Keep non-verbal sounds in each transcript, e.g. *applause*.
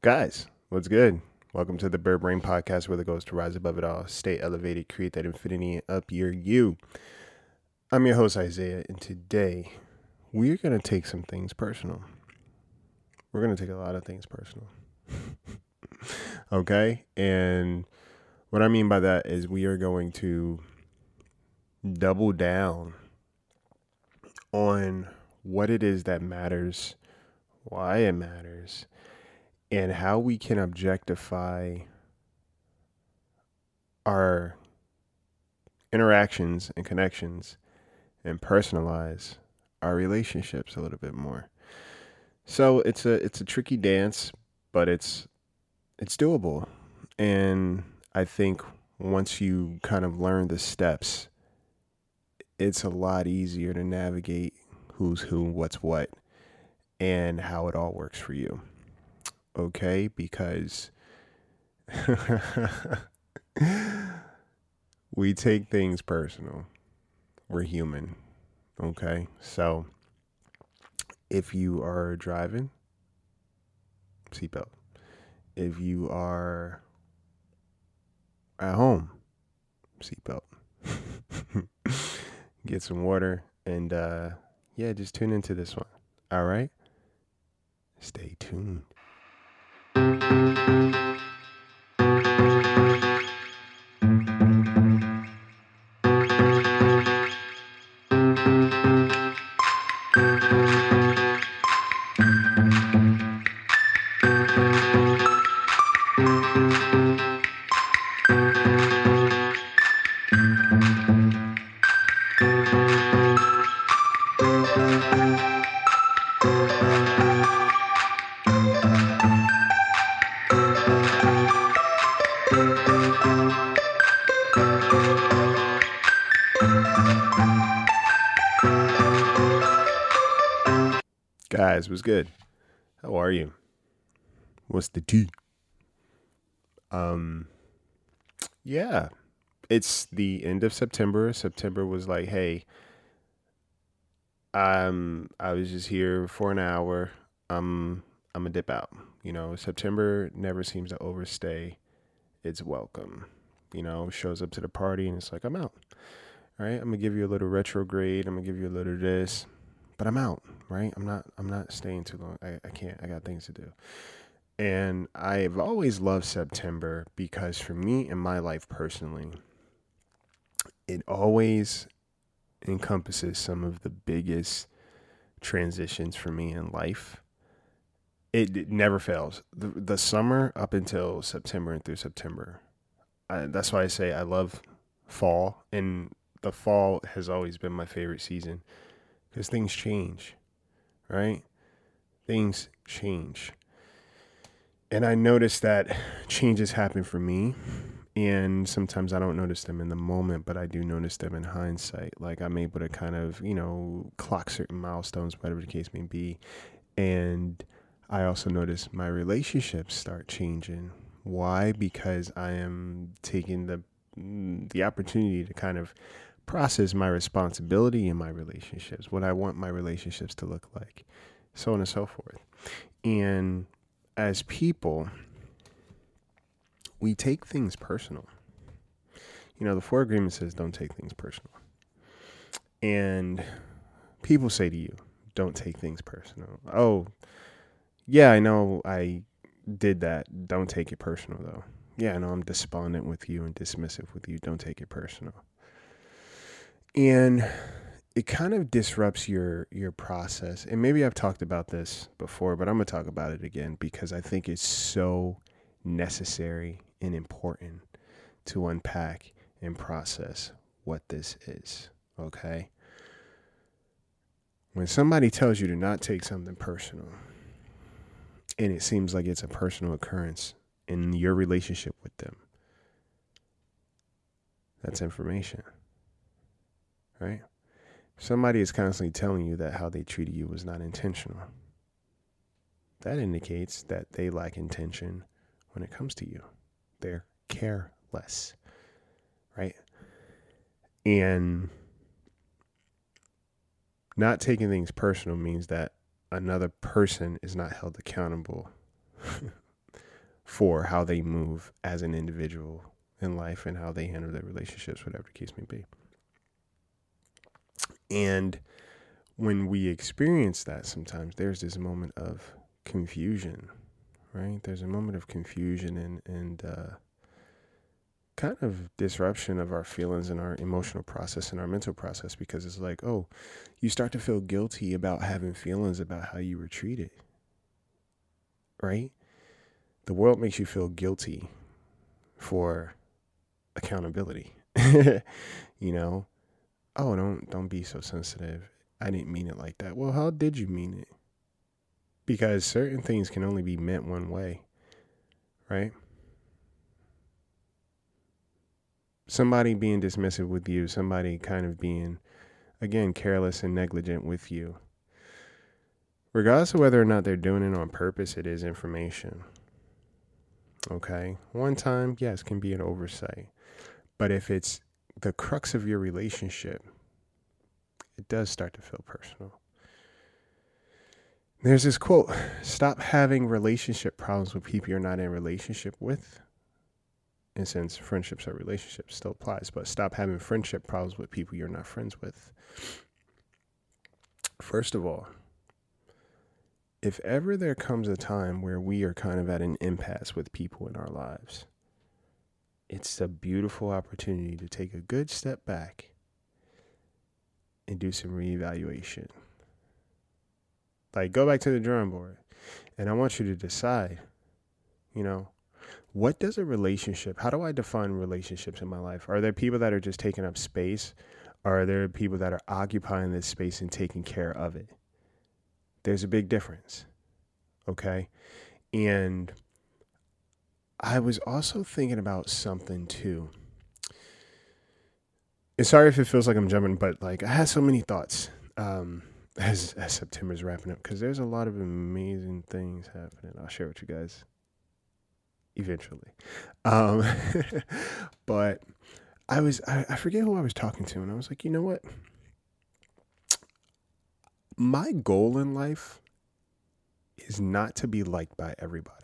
Guys, what's good? Welcome to the Bird Brain Podcast where the goal is to rise above it all, stay elevated, create that infinity up your you. I'm your host, Isaiah, and today we're going to take some things personal. We're going to take a lot of things personal. *laughs* okay? And what I mean by that is we are going to double down on what it is that matters, why it matters, and how we can objectify our interactions and connections and personalize our relationships a little bit more. So it's a it's a tricky dance, but it's it's doable. And I think once you kind of learn the steps, it's a lot easier to navigate who's who, what's what, and how it all works for you. Okay? Because *laughs* we take things personal. We're human. Okay? So if you are driving, seatbelt. If you are at home, seatbelt. *laughs* Get some water and uh yeah, just tune into this one. All right? Stay tuned. Música Guys, what's good? How are you? What's the tea? Um, yeah, it's the end of September. September was like, hey, um, I was just here for an hour. Um, I'm gonna dip out. You know, September never seems to overstay its welcome. You know, shows up to the party and it's like, I'm out. All right, I'm gonna give you a little retrograde. I'm gonna give you a little this but I'm out, right? I'm not I'm not staying too long. I, I can't. I got things to do. And I've always loved September because for me in my life personally, it always encompasses some of the biggest transitions for me in life. It, it never fails. The, the summer up until September and through September. I, that's why I say I love fall, and the fall has always been my favorite season because things change, right? Things change. And I notice that changes happen for me. And sometimes I don't notice them in the moment, but I do notice them in hindsight. Like I'm able to kind of, you know, clock certain milestones, whatever the case may be. And I also notice my relationships start changing. Why? Because I am taking the the opportunity to kind of process my responsibility in my relationships, what I want my relationships to look like, so on and so forth. And as people, we take things personal. You know, the four agreement says don't take things personal. And people say to you, don't take things personal. Oh, yeah, I know I did that. Don't take it personal, though. Yeah, I know I'm despondent with you and dismissive with you. Don't take it personal and it kind of disrupts your your process and maybe i've talked about this before but i'm going to talk about it again because i think it's so necessary and important to unpack and process what this is okay? When somebody tells you to not take something personal and it seems like it's a personal occurrence in your relationship with them that's information right? Somebody is constantly telling you that how they treated you was not intentional. That indicates that they lack intention when it comes to you. They're careless, right? And not taking things personal means that another person is not held accountable *laughs* for how they move as an individual in life and how they handle their relationships, whatever the case may be. And when we experience that, sometimes there's this moment of confusion, right? There's a moment of confusion and, and, uh, kind of disruption of our feelings and our emotional process and our mental process because it's like, oh, you start to feel guilty about having feelings about how you were treated. Right? The world makes you feel guilty for accountability. *laughs* you know, oh, don't don't be so sensitive. I didn't mean it like that. Well, how did you mean it? Because certain things can only be meant one way. Right? somebody being dismissive with you, somebody kind of being, again, careless and negligent with you. Regardless of whether or not they're doing it on purpose, it is information. Okay. One time, yes, can be an oversight. But if it's the crux of your relationship, it does start to feel personal. There's this quote stop having relationship problems with people you're not in relationship with and since friendships are relationships still applies but stop having friendship problems with people you're not friends with first of all if ever there comes a time where we are kind of at an impasse with people in our lives it's a beautiful opportunity to take a good step back and do some reevaluation. Like go back to the drawing board and i want you to decide you know what does a relationship how do i define relationships in my life? Are there people that are just taking up space? Are there people that are occupying this space and taking care of it? There's a big difference okay? And i was also thinking about something too and sorry if it feels like i'm jumping but like i had so many thoughts um *laughs* as, as september's wrapping up because there's a lot of amazing things happening i'll share with you guys eventually. Um, *laughs* but I was, I, I forget who I was talking to, and I was like, you know what? My goal in life is not to be liked by everybody.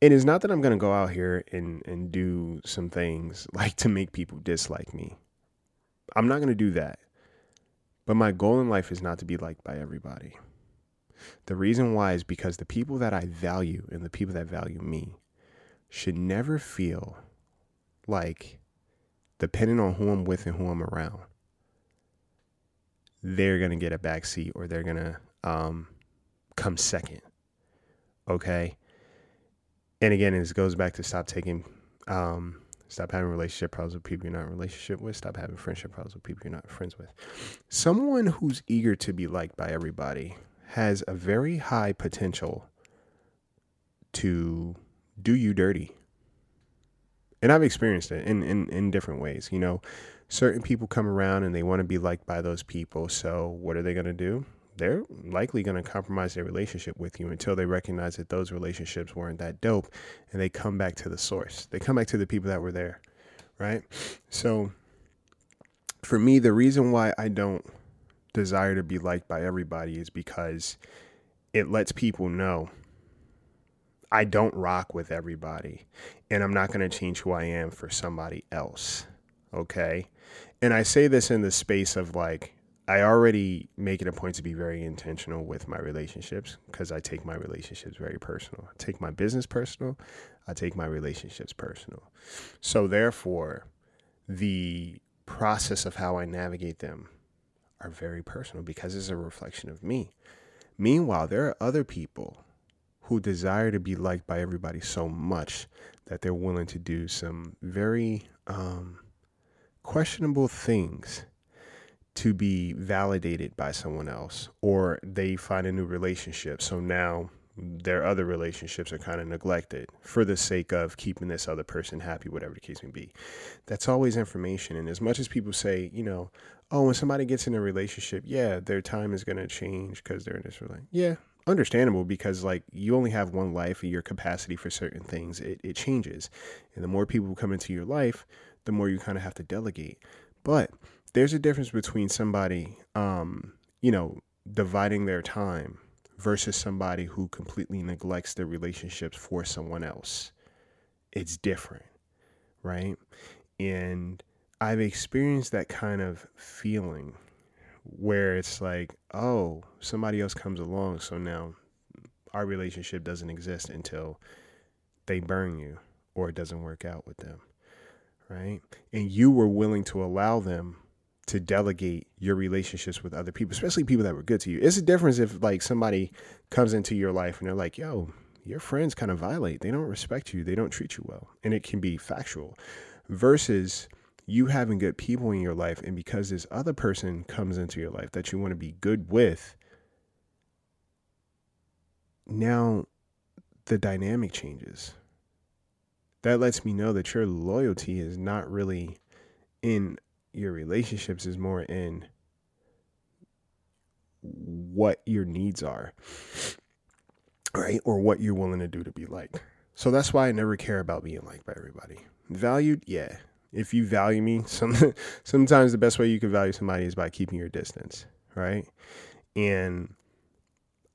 It is not that I'm going to go out here and, and do some things *laughs* like to make people dislike me. I'm not going to do that. But my goal in life is not to be liked by everybody. The reason why is because the people that I value and the people that value me should never feel like, depending on who I'm with and who I'm around, they're going to get a back seat or they're going to um, come second. Okay. And again, this goes back to stop taking, um, stop having relationship problems with people you're not in relationship with. Stop having friendship problems with people you're not friends with. Someone who's eager to be liked by everybody has a very high potential to do you dirty. And I've experienced it in, in, in different ways. You know, certain people come around and they want to be liked by those people. So what are they going to do? They're likely going to compromise their relationship with you until they recognize that those relationships weren't that dope and they come back to the source. They come back to the people that were there. Right. So for me, the reason why I don't desire to be liked by everybody is because it lets people know I don't rock with everybody and I'm not going to change who I am for somebody else. Okay. And I say this in the space of like, I already make it a point to be very intentional with my relationships because I take my relationships very personal. I take my business personal. I take my relationships personal. So, therefore, the process of how I navigate them are very personal because it's a reflection of me. Meanwhile, there are other people who desire to be liked by everybody so much that they're willing to do some very um, questionable things to be validated by someone else, or they find a new relationship. So now their other relationships are kind of neglected for the sake of keeping this other person happy, whatever the case may be. That's always information. And as much as people say, you know, oh, when somebody gets in a relationship, yeah, their time is going to change because they're in this relationship. Yeah, understandable because like you only have one life and your capacity for certain things, it, it changes. And the more people come into your life, the more you kind of have to delegate. But there's a difference between somebody, um, you know, dividing their time versus somebody who completely neglects their relationships for someone else. It's different, right? And I've experienced that kind of feeling where it's like, oh, somebody else comes along, so now our relationship doesn't exist until they burn you or it doesn't work out with them, right? And you were willing to allow them to delegate your relationships with other people, especially people that were good to you. It's a difference if like somebody comes into your life and they're like, yo, your friends kind of violate. They don't respect you. They don't treat you well. And it can be factual versus you having good people in your life. And because this other person comes into your life that you want to be good with, now the dynamic changes. That lets me know that your loyalty is not really in your relationships, is more in what your needs are, right? Or what you're willing to do to be liked. So that's why I never care about being liked by everybody. Valued, yeah. If you value me, *laughs* some sometimes the best way you can value somebody is by keeping your distance, right? And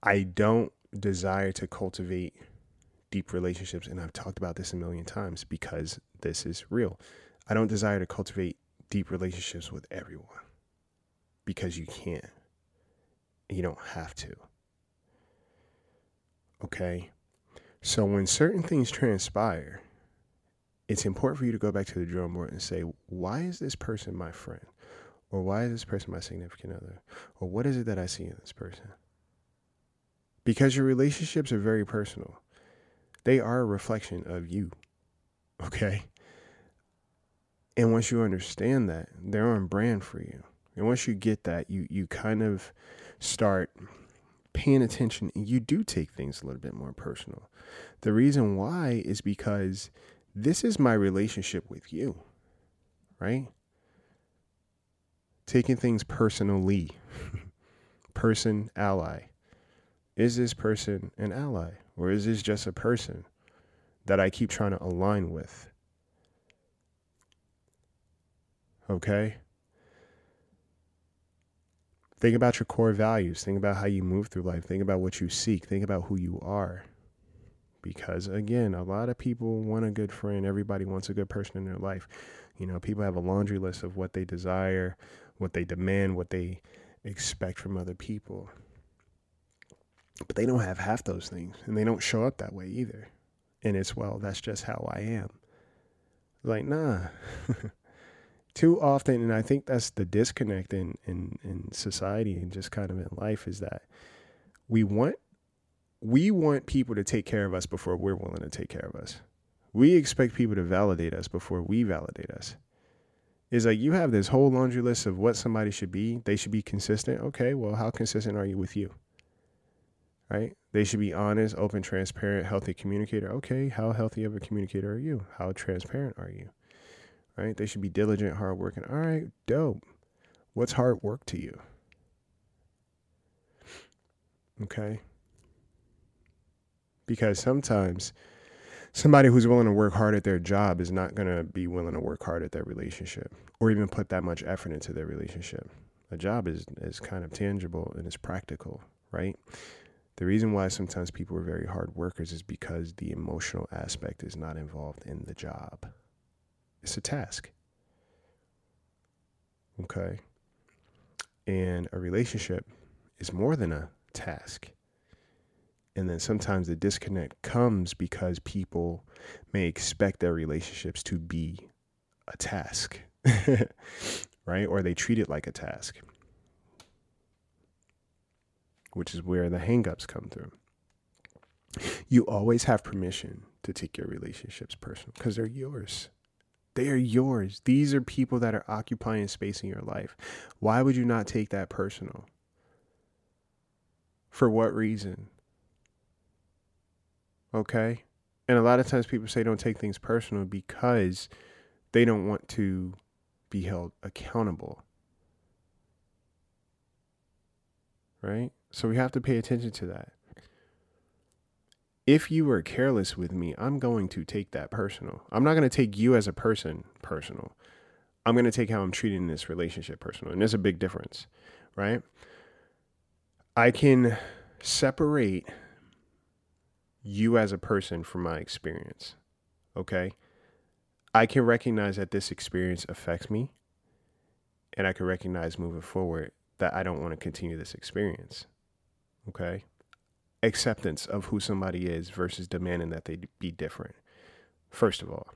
I don't desire to cultivate deep relationships, and I've talked about this a million times because this is real. I don't desire to cultivate deep relationships with everyone because you can't. You don't have to. Okay? So when certain things transpire, it's important for you to go back to the drawing board and say, why is this person my friend? Or why is this person my significant other? Or what is it that I see in this person? Because your relationships are very personal they are a reflection of you. Okay. And once you understand that, they're on brand for you. And once you get that, you you kind of start paying attention and you do take things a little bit more personal. The reason why is because this is my relationship with you. Right? Taking things personally. *laughs* person ally. Is this person an ally? Or is this just a person that I keep trying to align with? Okay? Think about your core values. Think about how you move through life. Think about what you seek. Think about who you are. Because again, a lot of people want a good friend. Everybody wants a good person in their life. You know, people have a laundry list of what they desire, what they demand, what they expect from other people. But they don't have half those things and they don't show up that way either. And it's, well, that's just how I am. Like, nah. *laughs* Too often, and I think that's the disconnect in, in, in society and just kind of in life is that we want we want people to take care of us before we're willing to take care of us. We expect people to validate us before we validate us. Is like you have this whole laundry list of what somebody should be. They should be consistent. Okay, well, how consistent are you with you? right? They should be honest, open, transparent, healthy communicator. Okay, how healthy of a communicator are you? How transparent are you? Right? They should be diligent, hardworking. All right, dope. What's hard work to you? Okay. Because sometimes somebody who's willing to work hard at their job is not going to be willing to work hard at their relationship or even put that much effort into their relationship. A job is, is kind of tangible and it's practical, right? The reason why sometimes people are very hard workers is because the emotional aspect is not involved in the job. It's a task. Okay. And a relationship is more than a task. And then sometimes the disconnect comes because people may expect their relationships to be a task, *laughs* right? Or they treat it like a task which is where the hangups come through. You always have permission to take your relationships personal because they're yours. They are yours. These are people that are occupying space in your life. Why would you not take that personal? For what reason? Okay? And a lot of times people say don't take things personal because they don't want to be held accountable. Right? So we have to pay attention to that. If you were careless with me, I'm going to take that personal. I'm not going to take you as a person personal. I'm going to take how I'm treating this relationship personal. And there's a big difference, right? I can separate you as a person from my experience. Okay? I can recognize that this experience affects me, and I can recognize moving forward that I don't want to continue this experience. Okay? Acceptance of who somebody is versus demanding that they be different. First of all,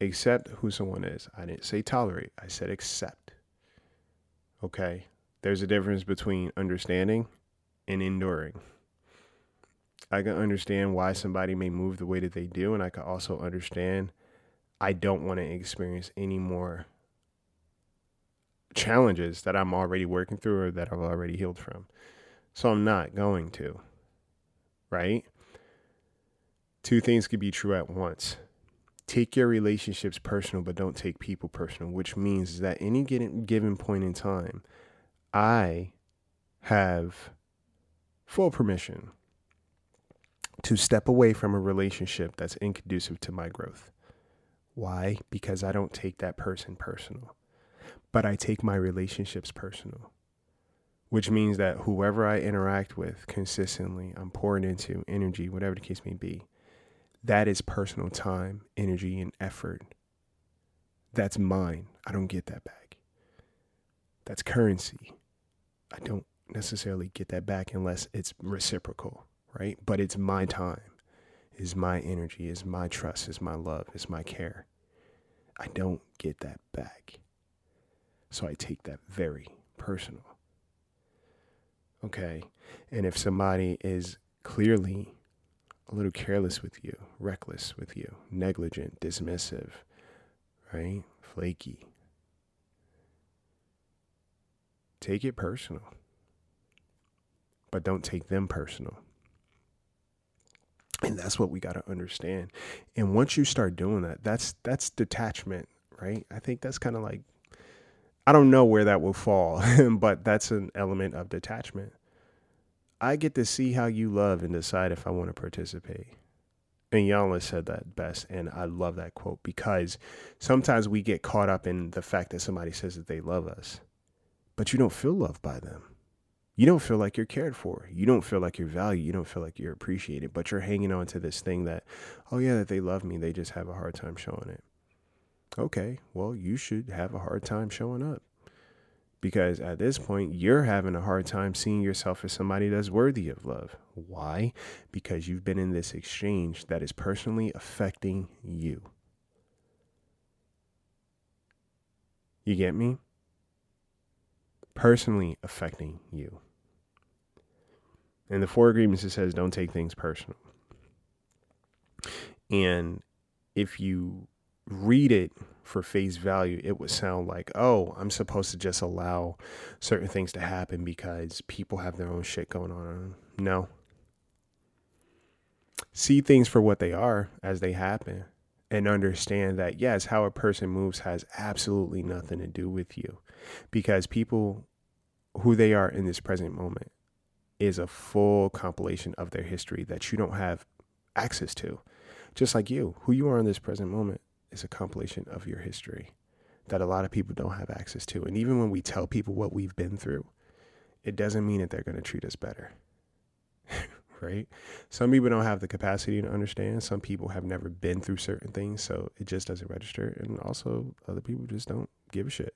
accept who someone is. I didn't say tolerate, I said accept. Okay? There's a difference between understanding and enduring. I can understand why somebody may move the way that they do, and I can also understand I don't want to experience any more challenges that I'm already working through or that I've already healed from. So I'm not going to, right? Two things could be true at once. Take your relationships personal, but don't take people personal, which means that any given point in time, I have full permission to step away from a relationship that's inconducive to my growth. Why? Because I don't take that person personal, but I take my relationships personal, which means that whoever I interact with consistently, I'm pouring into energy, whatever the case may be, that is personal time, energy, and effort. That's mine. I don't get that back. That's currency. I don't necessarily get that back unless it's reciprocal, right? But it's my time, is my energy, is my trust, is my love, is my care. I don't get that back. So I take that very personal. Okay. And if somebody is clearly a little careless with you, reckless with you, negligent, dismissive, right? Flaky, take it personal. But don't take them personal. And that's what we got to understand. And once you start doing that, that's that's detachment, right? I think that's kind of like I don't know where that will fall, *laughs* but that's an element of detachment. I get to see how you love and decide if I want to participate. And Iyanla said that best, and I love that quote because sometimes we get caught up in the fact that somebody says that they love us but you don't feel loved by them. You don't feel like you're cared for. You don't feel like you're valued. You don't feel like you're appreciated, but you're hanging on to this thing that, oh, yeah, that they love me. They just have a hard time showing it. Okay, well, you should have a hard time showing up because at this point, you're having a hard time seeing yourself as somebody that's worthy of love. Why? Because you've been in this exchange that is personally affecting you. You get me? personally affecting you. And the four agreements, it says don't take things personal. And if you read it for face value, it would sound like, oh, I'm supposed to just allow certain things to happen because people have their own shit going on. No. See things for what they are as they happen and understand that, yes, how a person moves has absolutely nothing to do with you because people who they are in this present moment is a full compilation of their history that you don't have access to. Just like you, who you are in this present moment is a compilation of your history that a lot of people don't have access to. And even when we tell people what we've been through, it doesn't mean that they're going to treat us better. *laughs* right? Some people don't have the capacity to understand. Some people have never been through certain things, so it just doesn't register. And also, other people just don't give a shit.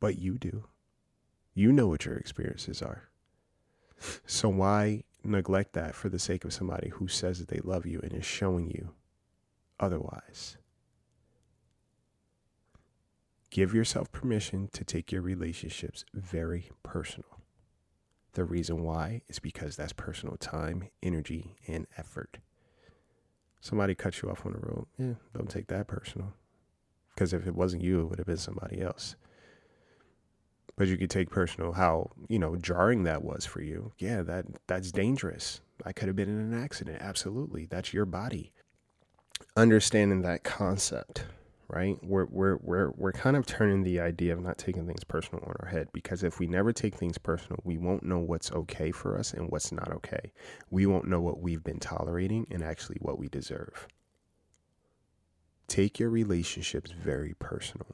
But you do. You know what your experiences are. So why neglect that for the sake of somebody who says that they love you and is showing you otherwise? Give yourself permission to take your relationships very personal. The reason why is because that's personal time, energy, and effort. Somebody cuts you off on the road. Yeah, don't take that personal. Because if it wasn't you, it would have been somebody else but you could take personal how you know jarring that was for you yeah that that's dangerous i could have been in an accident absolutely that's your body understanding that concept right? We're we're we're, we're kind of turning the idea of not taking things personal on our head because if we never take things personal we won't know what's okay for us and what's not okay. We won't know what we've been tolerating and actually what we deserve. Take your relationships very personal.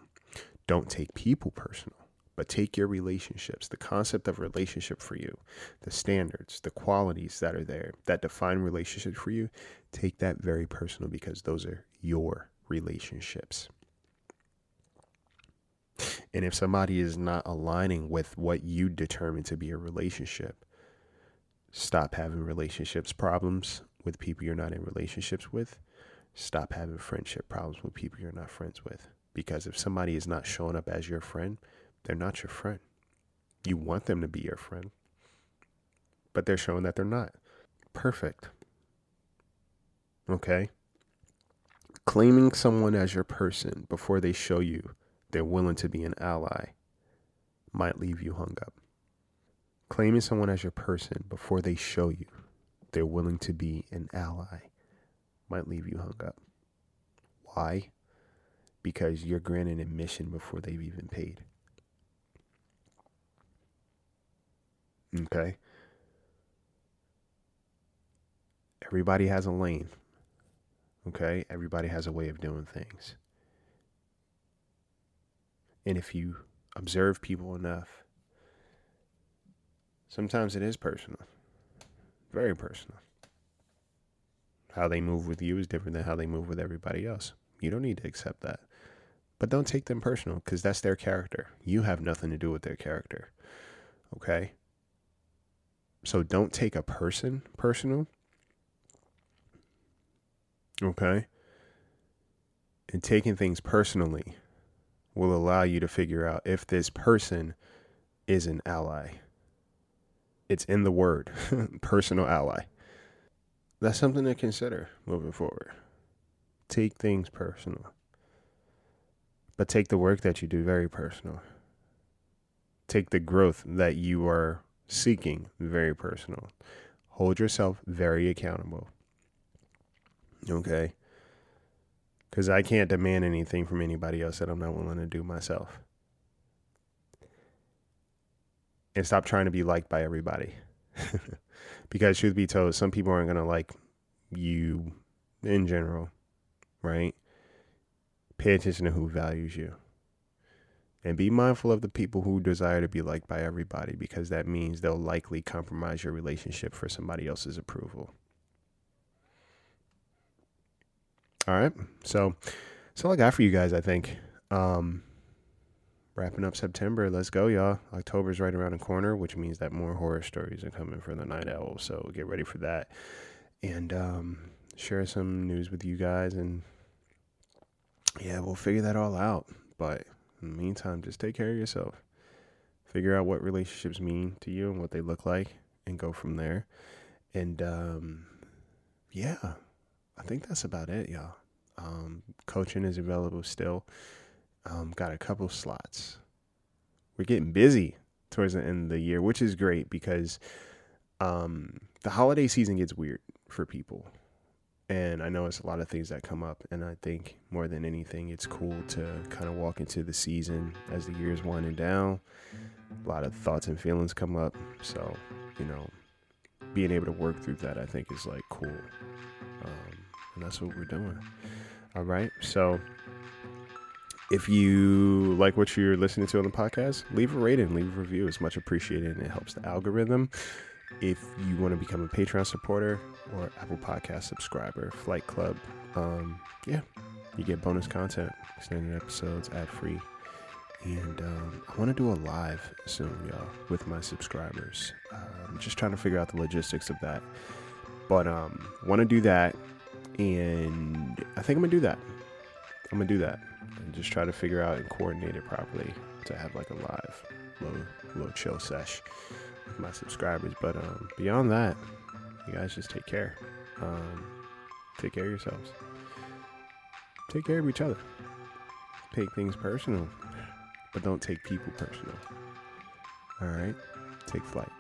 Don't take people personal But take your relationships, the concept of relationship for you, the standards, the qualities that are there that define relationships for you, take that very personal because those are your relationships. And if somebody is not aligning with what you determine to be a relationship, stop having relationships problems with people you're not in relationships with. Stop having friendship problems with people you're not friends with. Because if somebody is not showing up as your friend, they're not your friend. You want them to be your friend, but they're showing that they're not. Perfect. Okay? Claiming someone as your person before they show you they're willing to be an ally might leave you hung up. Claiming someone as your person before they show you they're willing to be an ally might leave you hung up. Why? Because you're granted admission before they've even paid. Okay. Everybody has a lane. Okay. Everybody has a way of doing things. And if you observe people enough, sometimes it is personal. Very personal. How they move with you is different than how they move with everybody else. You don't need to accept that. But don't take them personal because that's their character. You have nothing to do with their character. Okay? So don't take a person personal. Okay? And taking things personally will allow you to figure out if this person is an ally. It's in the word, *laughs* personal ally. That's something to consider moving forward. Take things personal. But take the work that you do very personal. Take the growth that you are seeking very personal. Hold yourself very accountable. Okay? Because I can't demand anything from anybody else that I'm not willing to do myself. And stop trying to be liked by everybody. *laughs* because, truth be told, some people aren't going to like you in general, right? Pay attention to who values you. And be mindful of the people who desire to be liked by everybody because that means they'll likely compromise your relationship for somebody else's approval. All right. So that's all I got for you guys, I think. Um, wrapping up September. Let's go, y'all. October's right around the corner, which means that more horror stories are coming for the Night Owl. So get ready for that. And um, share some news with you guys. And yeah, we'll figure that all out. But in the meantime, just take care of yourself. Figure out what relationships mean to you and what they look like, and go from there. And um, yeah, I think that's about it, y'all. Um, coaching is available still. Um, got a couple slots. We're getting busy towards the end of the year, which is great because um, the holiday season gets weird for people. And I know it's a lot of things that come up. And I think more than anything, it's cool to kind of walk into the season as the year's winding down. A lot of thoughts and feelings come up. So, you know, being able to work through that, I think, is like cool. Um, and that's what we're doing. All right. So, if you like what you're listening to on the podcast, leave a rating, leave a review. It's much appreciated and it helps the algorithm. If you want to become a Patreon supporter or Apple Podcast subscriber, Flight Club, um, yeah, you get bonus content, extended episodes, ad free. And um, I want to do a live soon, y'all, with my subscribers. I'm um, just trying to figure out the logistics of that. But um, want to do that, and I think I'm gonna do that. I'm gonna do that, and just try to figure out and coordinate it properly to have like a live, little, little chill sesh with my subscribers. But um, beyond that, you guys just take care. Um, take care of yourselves. Take care of each other. Take things personal, but don't take people personal. All right? Take flight.